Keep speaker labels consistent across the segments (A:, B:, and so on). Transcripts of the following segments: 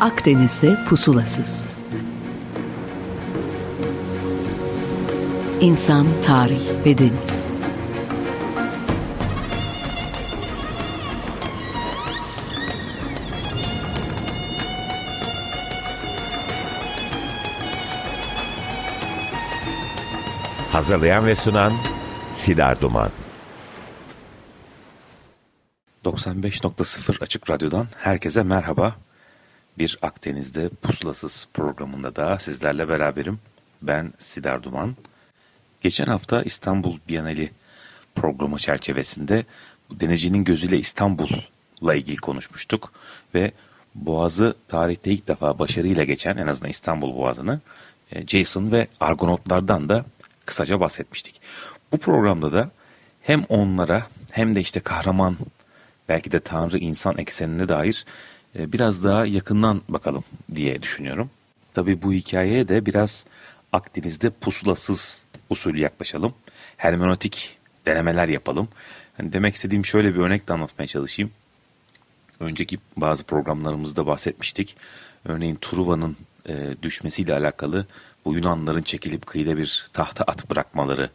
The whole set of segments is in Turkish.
A: Akdeniz'de pusulasız. İnsan, tarih ve deniz.
B: Hazırlayan ve sunan Sidar Duman.
C: 95.0 Açık Radyo'dan herkese merhaba. Bir Akdeniz'de pusulasız programında da sizlerle beraberim. Ben Sidar Duman. Geçen hafta İstanbul Bienali programı çerçevesinde denizcinin gözüyle İstanbul'la ilgili konuşmuştuk. Ve Boğaz'ı tarihte ilk defa başarıyla geçen en azından İstanbul Boğazı'nı e, Jason ve Argonautlardan da kısaca bahsetmiştik. Bu programda da hem onlara hem de işte kahraman belki de Tanrı insan eksenine dair biraz daha yakından bakalım diye düşünüyorum. Tabi bu hikayeye de biraz Akdeniz'de pusulasız usulü yaklaşalım. Hermenötik denemeler yapalım. Yani demek istediğim şöyle bir örnek de anlatmaya çalışayım. Önceki bazı programlarımızda bahsetmiştik. Örneğin Truva'nın e, düşmesiyle alakalı bu Yunanların çekilip kıyıda bir tahta at bırakmaları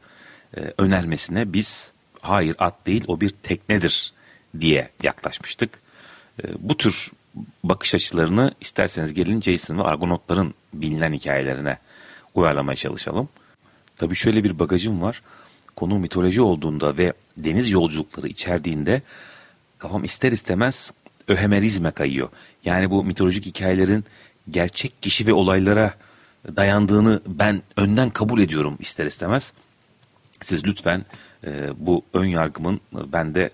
C: e, önermesine biz hayır at değil o bir teknedir diye yaklaşmıştık. E, bu tür bakış açılarını isterseniz gelin Jason ve Argonautların bilinen hikayelerine uyarlamaya çalışalım. Tabii şöyle bir bagajım var. Konu mitoloji olduğunda ve deniz yolculukları içerdiğinde kafam ister istemez öhemerizme kayıyor. Yani bu mitolojik hikayelerin gerçek kişi ve olaylara dayandığını ben önden kabul ediyorum ister istemez. Siz lütfen e, bu ön yargımın bende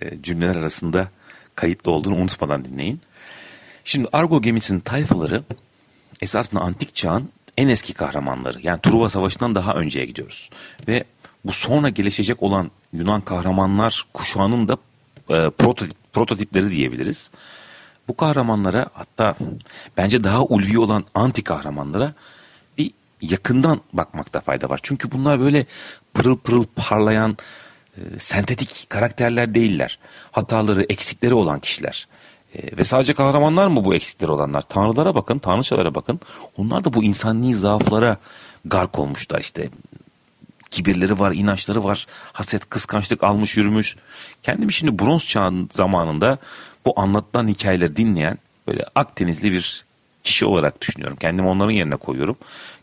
C: e, cümleler arasında kayıtlı olduğunu unutmadan dinleyin. Şimdi Argo gemisinin tayfaları esasında antik çağın en eski kahramanları. Yani Truva Savaşı'ndan daha önceye gidiyoruz. Ve bu sonra gelişecek olan Yunan kahramanlar kuşağının da e, prototip, prototipleri diyebiliriz. Bu kahramanlara hatta bence daha ulvi olan anti kahramanlara bir yakından bakmakta fayda var. Çünkü bunlar böyle pırıl pırıl parlayan e, sentetik karakterler değiller. Hataları, eksikleri olan kişiler. E, ve sadece kahramanlar mı bu eksikleri olanlar? Tanrılara bakın, tanrıçalara bakın. Onlar da bu insani zaaflara gark olmuşlar işte. Kibirleri var, inançları var, haset, kıskançlık almış yürümüş. Kendimi şimdi bronz çağın zamanında bu anlatılan hikayeleri dinleyen böyle Akdenizli bir kişi olarak düşünüyorum. Kendimi onların yerine koyuyorum.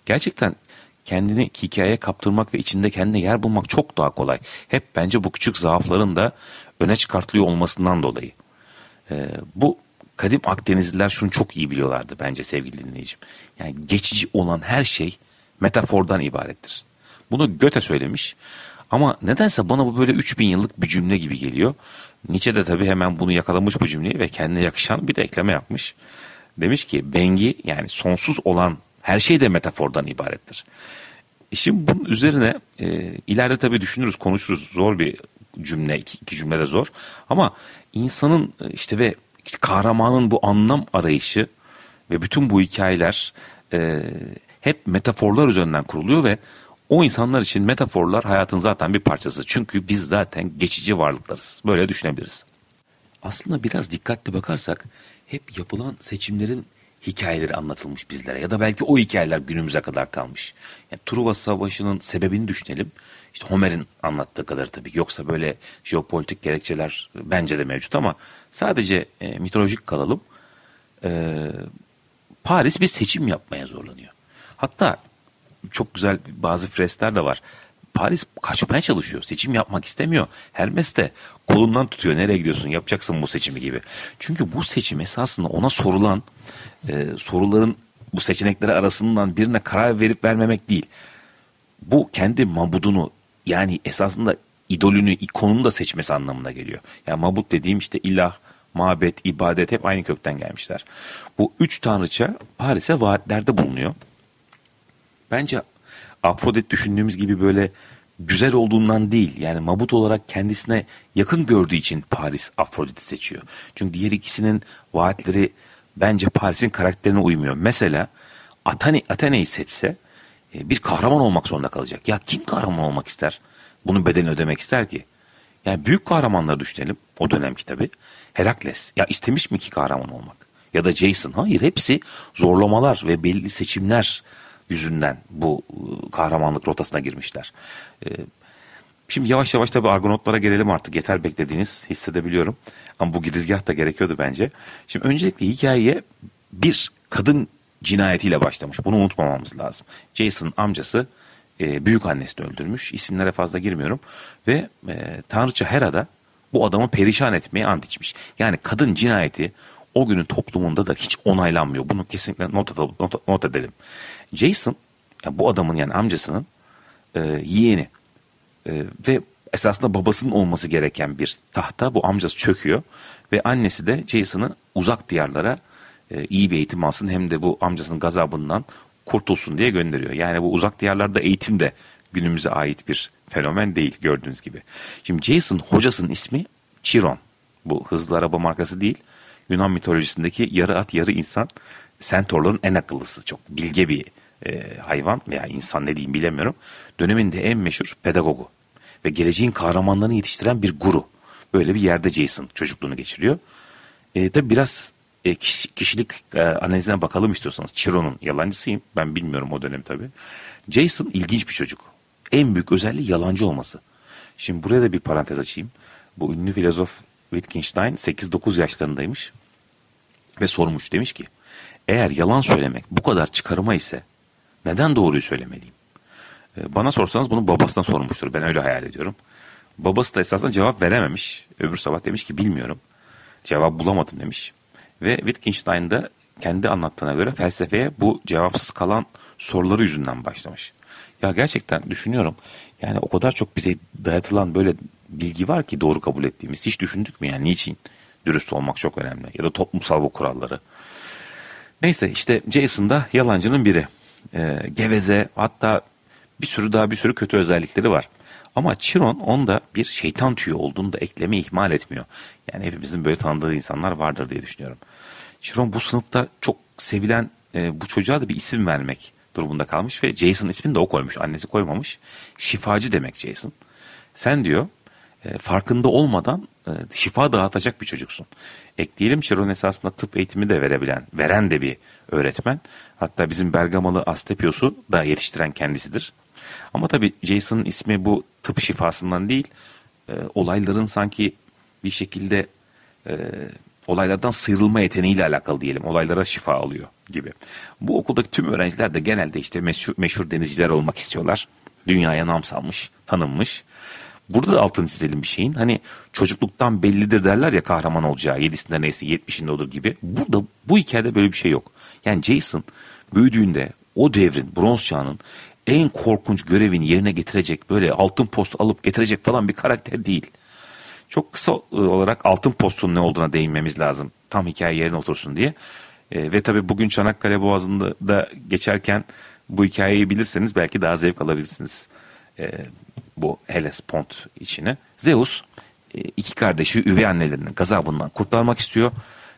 C: Gerçekten kendini hikayeye kaptırmak ve içinde kendine yer bulmak çok daha kolay. Hep bence bu küçük zaafların da öne çıkartılıyor olmasından dolayı. Ee, bu kadim Akdenizliler şunu çok iyi biliyorlardı bence sevgili dinleyicim. Yani geçici olan her şey metafordan ibarettir. Bunu Göte söylemiş. Ama nedense bana bu böyle 3000 yıllık bir cümle gibi geliyor. Nietzsche de tabii hemen bunu yakalamış bu cümleyi ve kendine yakışan bir de ekleme yapmış. Demiş ki bengi yani sonsuz olan her şey de metafordan ibarettir. E şimdi bunun üzerine e, ileride tabii düşünürüz, konuşuruz. Zor bir cümle, iki, iki cümle de zor. Ama insanın e, işte ve işte kahramanın bu anlam arayışı ve bütün bu hikayeler e, hep metaforlar üzerinden kuruluyor ve o insanlar için metaforlar hayatın zaten bir parçası. Çünkü biz zaten geçici varlıklarız. Böyle düşünebiliriz. Aslında biraz dikkatli bakarsak hep yapılan seçimlerin hikayeleri anlatılmış bizlere ya da belki o hikayeler günümüze kadar kalmış. Yani Truva Savaşı'nın sebebini düşünelim. İşte Homer'in anlattığı kadar tabii. Yoksa böyle jeopolitik gerekçeler bence de mevcut ama sadece e, mitolojik kalalım. E, Paris bir seçim yapmaya zorlanıyor. Hatta çok güzel bazı freskler de var. Paris kaçmaya çalışıyor. Seçim yapmak istemiyor. Hermes de kolundan tutuyor. Nereye gidiyorsun? Yapacaksın bu seçimi gibi. Çünkü bu seçim esasında ona sorulan e, soruların bu seçenekleri arasından birine karar verip vermemek değil. Bu kendi mabudunu yani esasında idolünü, ikonunu da seçmesi anlamına geliyor. Yani mabut dediğim işte ilah, mabet, ibadet hep aynı kökten gelmişler. Bu üç tanrıça Paris'e vaatlerde bulunuyor. Bence Afrodit düşündüğümüz gibi böyle güzel olduğundan değil yani mabut olarak kendisine yakın gördüğü için Paris Afrodit'i seçiyor. Çünkü diğer ikisinin vaatleri bence Paris'in karakterine uymuyor. Mesela Athene, Athene'yi seçse e, bir kahraman olmak zorunda kalacak. Ya kim kahraman olmak ister? Bunun bedelini ödemek ister ki? Yani büyük kahramanları düşünelim o dönemki tabii. Herakles ya istemiş mi ki kahraman olmak? ya da Jason. Hayır hepsi zorlamalar ve belli seçimler yüzünden bu e, kahramanlık rotasına girmişler. E, şimdi yavaş yavaş tabii Argonautlara gelelim artık. Yeter beklediğiniz hissedebiliyorum. Ama bu girizgah da gerekiyordu bence. Şimdi öncelikle hikayeye bir kadın cinayetiyle başlamış. Bunu unutmamamız lazım. Jason amcası e, büyük annesini öldürmüş. İsimlere fazla girmiyorum. Ve e, Tanrıça Hera'da bu adamı perişan etmeye ant içmiş. Yani kadın cinayeti o günün toplumunda da hiç onaylanmıyor. Bunu kesinlikle not, not, not edelim. Jason yani bu adamın yani amcasının e, yeğeni e, ve esasında babasının olması gereken bir tahta bu amcası çöküyor ve annesi de Jason'ı uzak diyarlara e, iyi bir eğitim alsın hem de bu amcasının gazabından kurtulsun diye gönderiyor. Yani bu uzak diyarlarda eğitim de günümüze ait bir fenomen değil gördüğünüz gibi. Şimdi Jason hocasının ismi Chiron. Bu hızlı araba markası değil. Yunan mitolojisindeki yarı at yarı insan sentorların en akıllısı. Çok bilge bir e, hayvan veya insan ne diyeyim bilemiyorum. Döneminde en meşhur pedagogu ve geleceğin kahramanlarını yetiştiren bir guru. Böyle bir yerde Jason çocukluğunu geçiriyor. E, tabi biraz e, kişilik e, analizine bakalım istiyorsanız. Chiron'un yalancısıyım. Ben bilmiyorum o dönem tabi. Jason ilginç bir çocuk. En büyük özelliği yalancı olması. Şimdi buraya da bir parantez açayım. Bu ünlü filozof Wittgenstein 8-9 yaşlarındaymış ve sormuş demiş ki eğer yalan söylemek bu kadar çıkarıma ise neden doğruyu söylemeliyim? E, bana sorsanız bunu babasına sormuştur. Ben öyle hayal ediyorum. Babası da esasında cevap verememiş. Öbür sabah demiş ki bilmiyorum. Cevap bulamadım demiş. Ve Wittgenstein de kendi anlattığına göre felsefeye bu cevapsız kalan soruları yüzünden başlamış. Ya gerçekten düşünüyorum yani o kadar çok bize dayatılan böyle bilgi var ki doğru kabul ettiğimiz. Hiç düşündük mü yani niçin dürüst olmak çok önemli ya da toplumsal bu kuralları. Neyse işte Jason da yalancının biri. Ee, geveze hatta bir sürü daha bir sürü kötü özellikleri var. Ama Chiron onda bir şeytan tüyü olduğunu da ekleme ihmal etmiyor. Yani hepimizin böyle tanıdığı insanlar vardır diye düşünüyorum. Chiron bu sınıfta çok sevilen e, bu çocuğa da bir isim vermek durumunda kalmış ve Jason ismini de o koymuş. Annesi koymamış. Şifacı demek Jason. Sen diyor e, farkında olmadan e, şifa dağıtacak bir çocuksun. Ekleyelim Chiron esasında tıp eğitimi de verebilen, veren de bir öğretmen. Hatta bizim Bergamalı Astepios'u da yetiştiren kendisidir. Ama tabii Jason'ın ismi bu tıp şifasından değil, e, olayların sanki bir şekilde olaylardan sıyrılma yeteneğiyle alakalı diyelim. Olaylara şifa alıyor gibi. Bu okuldaki tüm öğrenciler de genelde işte meşhur, meşhur denizciler olmak istiyorlar. Dünyaya nam salmış, tanınmış. Burada da altını çizelim bir şeyin. Hani çocukluktan bellidir derler ya kahraman olacağı. Yedisinde neyse yetmişinde olur gibi. Burada bu hikayede böyle bir şey yok. Yani Jason büyüdüğünde o devrin bronz çağının en korkunç görevini yerine getirecek böyle altın post alıp getirecek falan bir karakter değil. Çok kısa e, olarak altın postun ne olduğuna değinmemiz lazım. Tam hikaye yerine otursun diye. E, ve tabii bugün Çanakkale Boğazı'nda da geçerken bu hikayeyi bilirseniz belki daha zevk alabilirsiniz. E, bu Hellespont içine. Zeus e, iki kardeşi üvey annelerinin gazabından kurtarmak istiyor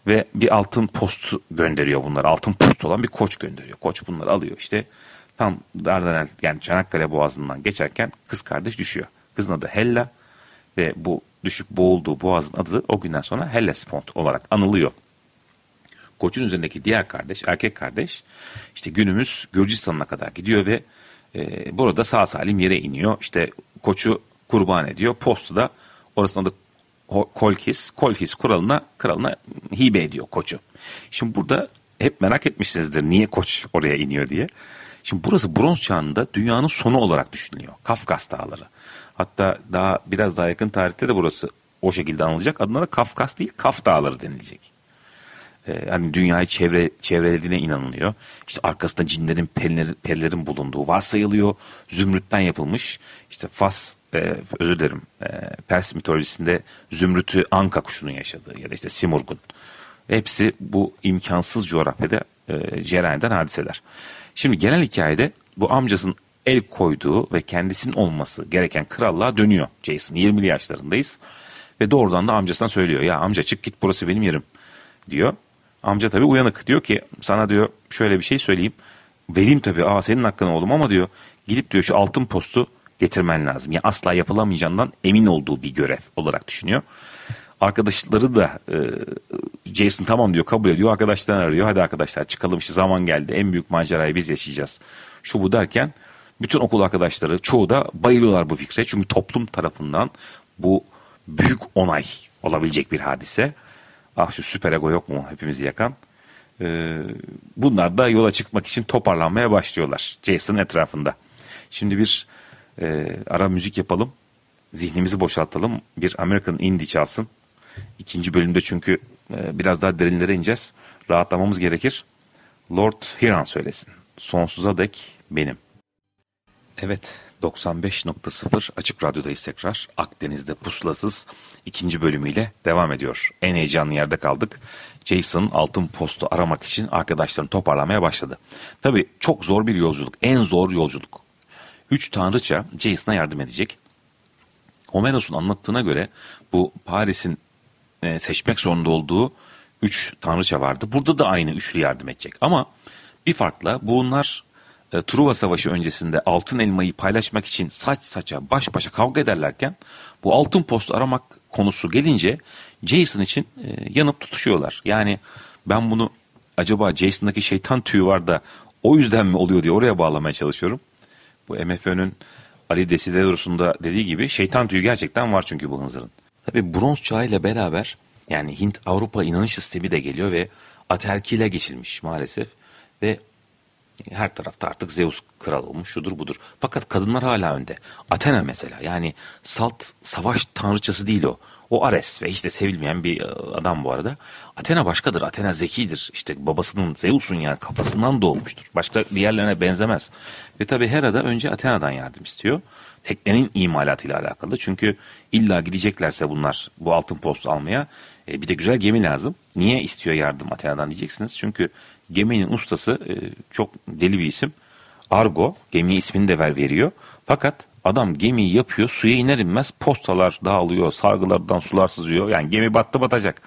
C: ve bir altın post gönderiyor bunlar. Altın post olan bir koç gönderiyor. Koç bunları alıyor işte tam Dardanel yani Çanakkale Boğazı'ndan geçerken kız kardeş düşüyor. Kızın adı Hella ve bu düşüp boğulduğu boğazın adı o günden sonra Hellespont olarak anılıyor. Koçun üzerindeki diğer kardeş, erkek kardeş işte günümüz Gürcistan'a kadar gidiyor ve e, burada sağ salim yere iniyor. İşte koçu kurban ediyor. Postu da orasında da Kolkis, Kolkis kralına, kralına hibe ediyor koçu. Şimdi burada hep merak etmişsinizdir niye koç oraya iniyor diye. Şimdi burası bronz çağında dünyanın sonu olarak düşünülüyor. Kafkas dağları. Hatta daha biraz daha yakın tarihte de burası o şekilde anılacak. Adına da Kafkas değil Kaf dağları denilecek e, hani dünyayı çevre çevrelediğine inanılıyor. İşte arkasında cinlerin, perilerin, perilerin bulunduğu varsayılıyor. Zümrütten yapılmış. İşte Fas, e, özür dilerim, e, Pers mitolojisinde zümrütü Anka kuşunun yaşadığı ya da işte Simurg'un. Hepsi bu imkansız coğrafyada e, cereyan eden hadiseler. Şimdi genel hikayede bu amcasının el koyduğu ve kendisinin olması gereken krallığa dönüyor Jason. 20'li yaşlarındayız. Ve doğrudan da amcasına söylüyor. Ya amca çık git burası benim yerim diyor. Amca tabii uyanık. Diyor ki sana diyor şöyle bir şey söyleyeyim. Vereyim tabii aa senin hakkına oğlum ama diyor gidip diyor şu altın postu getirmen lazım. Yani asla yapılamayacağından emin olduğu bir görev olarak düşünüyor. Arkadaşları da e, Jason tamam diyor kabul ediyor. Arkadaşlarını arıyor. Hadi arkadaşlar çıkalım işte zaman geldi. En büyük macerayı biz yaşayacağız. Şu bu derken bütün okul arkadaşları çoğu da bayılıyorlar bu fikre. Çünkü toplum tarafından bu büyük onay olabilecek bir hadise. Ah şu süper ego yok mu hepimizi yakan. Ee, bunlar da yola çıkmak için toparlanmaya başlıyorlar Jason etrafında. Şimdi bir e, ara müzik yapalım. Zihnimizi boşaltalım. Bir American Indie çalsın. İkinci bölümde çünkü e, biraz daha derinlere ineceğiz. Rahatlamamız gerekir. Lord Hiran söylesin. Sonsuza dek benim. Evet 95.0 Açık Radyo'dayız tekrar. Akdeniz'de pusulasız ikinci bölümüyle devam ediyor. En heyecanlı yerde kaldık. Jason altın postu aramak için arkadaşlarını toparlamaya başladı. Tabii çok zor bir yolculuk. En zor yolculuk. Üç tanrıça Jason'a yardım edecek. Homeros'un anlattığına göre bu Paris'in e, seçmek zorunda olduğu üç tanrıça vardı. Burada da aynı üçlü yardım edecek. Ama bir farkla bunlar e, Truva Savaşı öncesinde altın elmayı paylaşmak için saç saça baş başa kavga ederlerken bu altın post aramak konusu gelince Jason için e, yanıp tutuşuyorlar. Yani ben bunu acaba Jason'daki şeytan tüyü var da o yüzden mi oluyor diye oraya bağlamaya çalışıyorum. Bu MFÖ'nün Ali Desiderios'un da dediği gibi şeytan tüyü gerçekten var çünkü bu hınzırın. Tabi bronz çağı ile beraber yani Hint Avrupa inanış sistemi de geliyor ve aterkiyle geçilmiş maalesef. Ve her tarafta artık Zeus kral olmuş şudur budur. Fakat kadınlar hala önde. Athena mesela yani salt savaş tanrıçası değil o. O Ares ve işte sevilmeyen bir e, adam bu arada. Athena başkadır. Athena zekidir. İşte babasının Zeus'un yani kafasından doğmuştur. Başka diğerlerine benzemez. Ve tabi Hera da önce Athena'dan yardım istiyor. Teknenin imalatıyla alakalı. Çünkü illa gideceklerse bunlar bu altın postu almaya e, bir de güzel gemi lazım. Niye istiyor yardım Athena'dan diyeceksiniz. Çünkü geminin ustası e, çok deli bir isim. Argo gemiye ismini de ver veriyor. Fakat adam gemiyi yapıyor suya iner inmez postalar dağılıyor sargılardan sular sızıyor. Yani gemi battı batacak.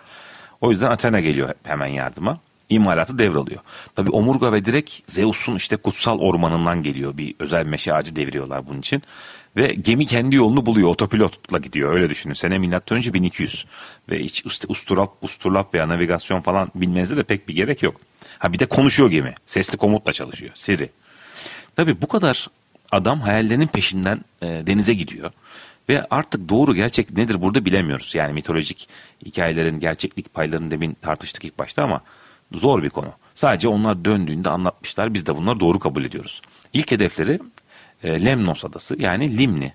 C: O yüzden Athena geliyor hemen yardıma. İmalatı devralıyor. Tabi omurga ve direk Zeus'un işte kutsal ormanından geliyor. Bir özel meşe ağacı deviriyorlar bunun için. Ve gemi kendi yolunu buluyor. Otopilotla gidiyor. Öyle düşünün. Sene milattan önce 1200. Ve hiç usturlap, usturlap veya navigasyon falan bilmenize de pek bir gerek yok. Ha bir de konuşuyor gemi. Sesli komutla çalışıyor. Siri. Tabi bu kadar adam hayallerinin peşinden e, denize gidiyor. Ve artık doğru gerçek nedir burada bilemiyoruz. Yani mitolojik hikayelerin gerçeklik paylarını demin tartıştık ilk başta ama zor bir konu. Sadece onlar döndüğünde anlatmışlar biz de bunları doğru kabul ediyoruz. İlk hedefleri e, Lemnos adası yani Limni.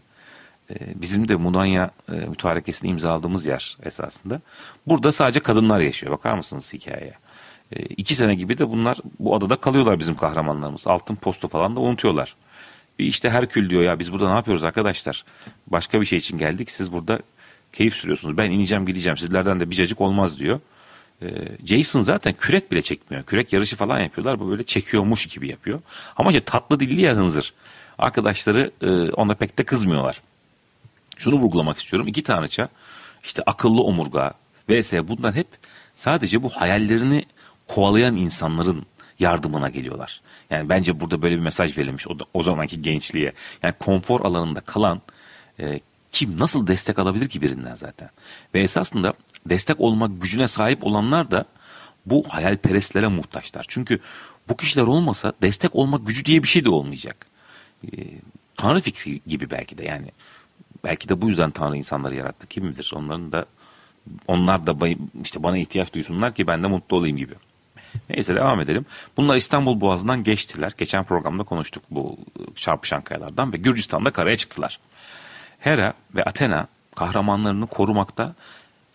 C: E, bizim de Mudanya e, mütarekesini imzaladığımız yer esasında. Burada sadece kadınlar yaşıyor. Bakar mısınız hikayeye? E, iki sene gibi de bunlar bu adada kalıyorlar bizim kahramanlarımız. Altın postu falan da unutuyorlar. Bir işte Herkül diyor ya biz burada ne yapıyoruz arkadaşlar? Başka bir şey için geldik. Siz burada keyif sürüyorsunuz. Ben ineceğim gideceğim. Sizlerden de bir cacık olmaz diyor. Ee, Jason zaten kürek bile çekmiyor. Kürek yarışı falan yapıyorlar. Bu böyle çekiyormuş gibi yapıyor. Ama işte tatlı dilli ya hınzır. Arkadaşları e, ona pek de kızmıyorlar. Şunu vurgulamak istiyorum. İki tanrıça işte akıllı omurga vs bunlar hep sadece bu hayallerini kovalayan insanların yardımına geliyorlar. Yani bence burada böyle bir mesaj verilmiş o, o zamanki gençliğe. Yani konfor alanında kalan e, kim nasıl destek alabilir ki birinden zaten? Ve esasında destek olma gücüne sahip olanlar da bu hayalperestlere muhtaçlar. Çünkü bu kişiler olmasa destek olma gücü diye bir şey de olmayacak. Ee, Tanrı fikri gibi belki de yani. Belki de bu yüzden Tanrı insanları yarattı. Kim bilir onların da onlar da işte bana ihtiyaç duysunlar ki ben de mutlu olayım gibi. Neyse devam edelim. Bunlar İstanbul Boğazı'ndan geçtiler. Geçen programda konuştuk bu çarpışan kayalardan ve Gürcistan'da karaya çıktılar. Hera ve Athena kahramanlarını korumakta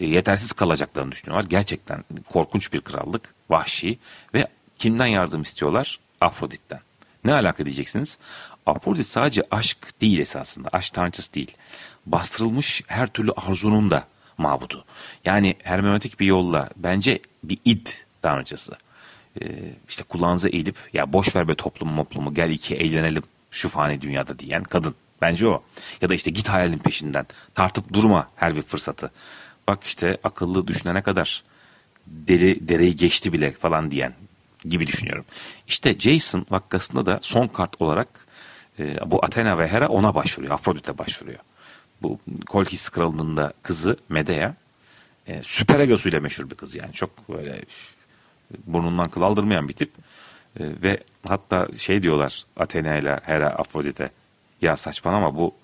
C: yetersiz kalacaklarını düşünüyorlar. Gerçekten korkunç bir krallık, vahşi ve kimden yardım istiyorlar? Afrodit'ten. Ne alaka diyeceksiniz? Afrodit sadece aşk değil esasında. Aşk tanrıçısı değil. Bastırılmış her türlü arzunun da mabudu. Yani hermeneutik bir yolla bence bir id tanrıçası. Ee, işte kulağınıza eğilip ya boş ver be toplum moplumu gel iki eğlenelim şu fani dünyada diyen kadın. Bence o. Ya da işte git hayalin peşinden. Tartıp durma her bir fırsatı. Bak işte akıllı düşünene kadar deli dereyi geçti bile falan diyen gibi düşünüyorum. İşte Jason vakasında da son kart olarak e, bu Athena ve Hera ona başvuruyor. Afrodit'e başvuruyor. Bu Kolkis kralının da kızı Medea e, süper egosuyla meşhur bir kız yani. Çok böyle burnundan kıl aldırmayan bir tip. E, ve hatta şey diyorlar Athena ile Hera Afrodite ya saçmalama bu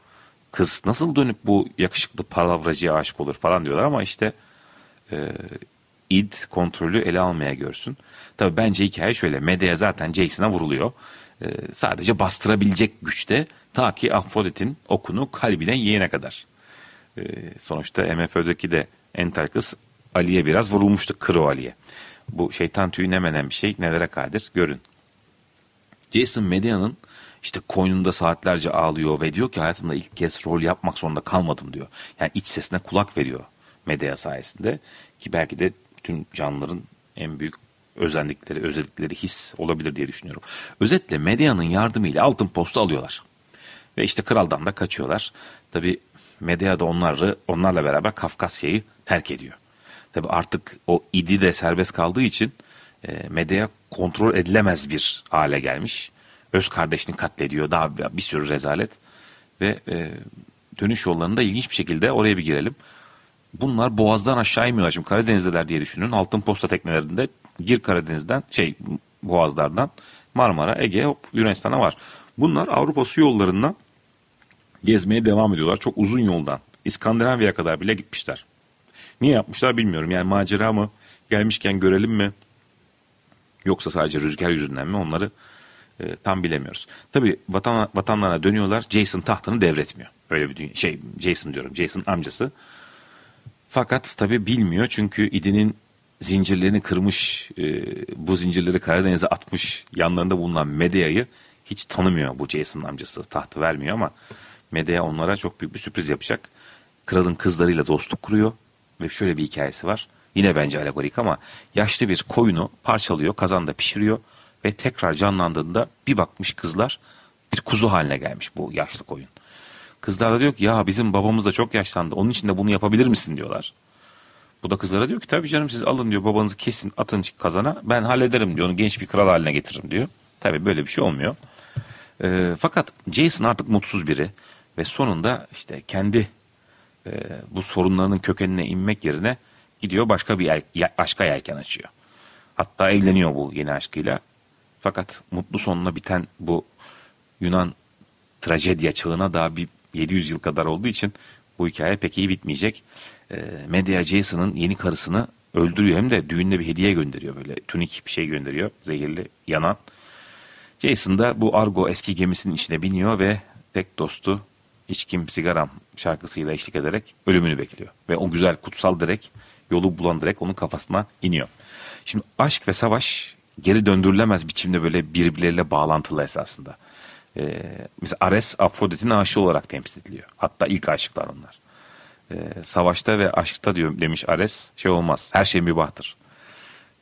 C: kız nasıl dönüp bu yakışıklı palavracıya aşık olur falan diyorlar ama işte e, id kontrolü ele almaya görsün. Tabi bence hikaye şöyle Medea zaten Jason'a vuruluyor. E, sadece bastırabilecek güçte ta ki Afrodit'in okunu kalbine yiyene kadar. E, sonuçta MFÖ'deki de entel kız Ali'ye biraz vurulmuştu Kro Ali'ye. Bu şeytan tüyü ne bir şey nelere kadir görün. Jason Medea'nın işte koynunda saatlerce ağlıyor ve diyor ki hayatımda ilk kez rol yapmak zorunda kalmadım diyor. Yani iç sesine kulak veriyor Medea sayesinde ki belki de tüm canlıların en büyük özendikleri, özellikleri his olabilir diye düşünüyorum. Özetle Medea'nın yardımıyla altın postu alıyorlar. Ve işte kraldan da kaçıyorlar. Tabi Medea da onları, onlarla beraber Kafkasya'yı terk ediyor. Tabi artık o idi de serbest kaldığı için e, Medea kontrol edilemez bir hale gelmiş. Öz kardeşini katlediyor. Daha bir sürü rezalet. Ve e, dönüş yollarında ilginç bir şekilde oraya bir girelim. Bunlar boğazdan aşağı inmiyorlar. Şimdi Karadeniz'deler diye düşünün. Altın posta teknelerinde gir Karadeniz'den şey boğazlardan Marmara, Ege, Yunanistan'a var. Bunlar Avrupa su yollarından gezmeye devam ediyorlar. Çok uzun yoldan. İskandinavya'ya kadar bile gitmişler. Niye yapmışlar bilmiyorum. Yani macera mı? Gelmişken görelim mi? Yoksa sadece rüzgar yüzünden mi? Onları e, tam bilemiyoruz. Tabii vatan, vatanlarına dönüyorlar. Jason tahtını devretmiyor. Öyle bir dünya, şey Jason diyorum. Jason amcası. Fakat tabii bilmiyor çünkü İdi'nin zincirlerini kırmış, e, bu zincirleri Karadeniz'e atmış yanlarında bulunan Medea'yı hiç tanımıyor bu Jason amcası. Tahtı vermiyor ama Medea onlara çok büyük bir sürpriz yapacak. Kralın kızlarıyla dostluk kuruyor ve şöyle bir hikayesi var. Yine bence alegorik ama yaşlı bir koyunu parçalıyor, kazanda pişiriyor ve tekrar canlandığında bir bakmış kızlar bir kuzu haline gelmiş bu yaşlı koyun. Kızlar da diyor ki ya bizim babamız da çok yaşlandı onun için de bunu yapabilir misin diyorlar. Bu da kızlara diyor ki tabii canım siz alın diyor babanızı kesin atın kazana ben hallederim diyor onu genç bir kral haline getiririm diyor. Tabii böyle bir şey olmuyor. E, fakat Jason artık mutsuz biri ve sonunda işte kendi e, bu sorunlarının kökenine inmek yerine gidiyor başka bir el, aşka yelken açıyor. Hatta evleniyor bu yeni aşkıyla. Fakat mutlu sonuna biten bu Yunan trajedya çağına daha bir 700 yıl kadar olduğu için bu hikaye pek iyi bitmeyecek. E, Medea Jason'ın yeni karısını öldürüyor hem de düğünde bir hediye gönderiyor böyle tunik bir şey gönderiyor zehirli yanan. Jason da bu Argo eski gemisinin içine biniyor ve tek dostu içkim sigaram şarkısıyla eşlik ederek ölümünü bekliyor. Ve o güzel kutsal direk yolu bulan direk onun kafasına iniyor. Şimdi aşk ve savaş geri döndürülemez biçimde böyle birbirleriyle bağlantılı esasında. Ee, mesela Ares Afrodit'in aşığı olarak temsil ediliyor. Hatta ilk aşıklar onlar. Ee, savaşta ve aşkta diyor demiş Ares şey olmaz her şey mübahtır.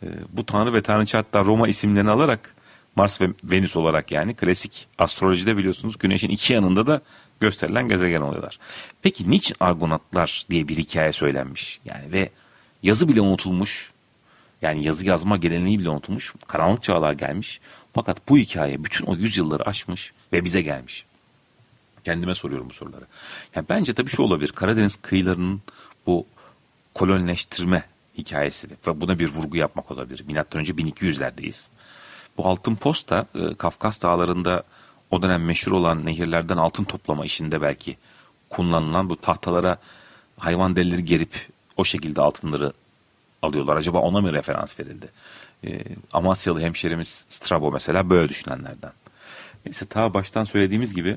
C: Ee, bu tanrı ve tanrıça hatta Roma isimlerini alarak Mars ve Venüs olarak yani klasik astrolojide biliyorsunuz güneşin iki yanında da gösterilen gezegen oluyorlar. Peki niçin Argonatlar diye bir hikaye söylenmiş? Yani ve yazı bile unutulmuş. Yani yazı yazma geleneği bile unutulmuş. Karanlık çağlar gelmiş. Fakat bu hikaye bütün o yüzyılları aşmış ve bize gelmiş. Kendime soruyorum bu soruları. Yani bence tabii şu olabilir. Karadeniz kıyılarının bu kolonileştirme hikayesi ve buna bir vurgu yapmak olabilir. Milattan önce 1200'lerdeyiz. Bu altın posta e, Kafkas dağlarında o dönem meşhur olan nehirlerden altın toplama işinde belki kullanılan bu tahtalara hayvan derileri gerip o şekilde altınları alıyorlar. Acaba ona mı referans verildi? E, Amasyalı hemşerimiz Strabo mesela böyle düşünenlerden. Neyse ta baştan söylediğimiz gibi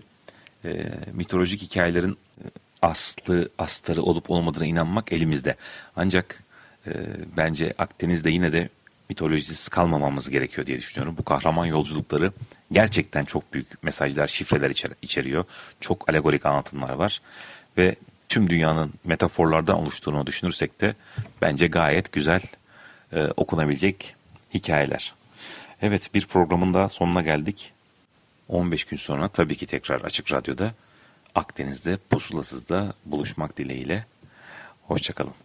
C: e, mitolojik hikayelerin e, aslı, astarı olup olmadığına inanmak elimizde. Ancak e, bence Akdeniz'de yine de mitolojisiz kalmamamız gerekiyor diye düşünüyorum. Bu kahraman yolculukları gerçekten çok büyük mesajlar, şifreler içer içeriyor. Çok alegorik anlatımlar var ve tüm dünyanın metaforlardan oluştuğunu düşünürsek de bence gayet güzel e, okunabilecek hikayeler. Evet bir programın da sonuna geldik. 15 gün sonra tabii ki tekrar Açık Radyo'da Akdeniz'de Pusulasız'da buluşmak dileğiyle. Hoşçakalın.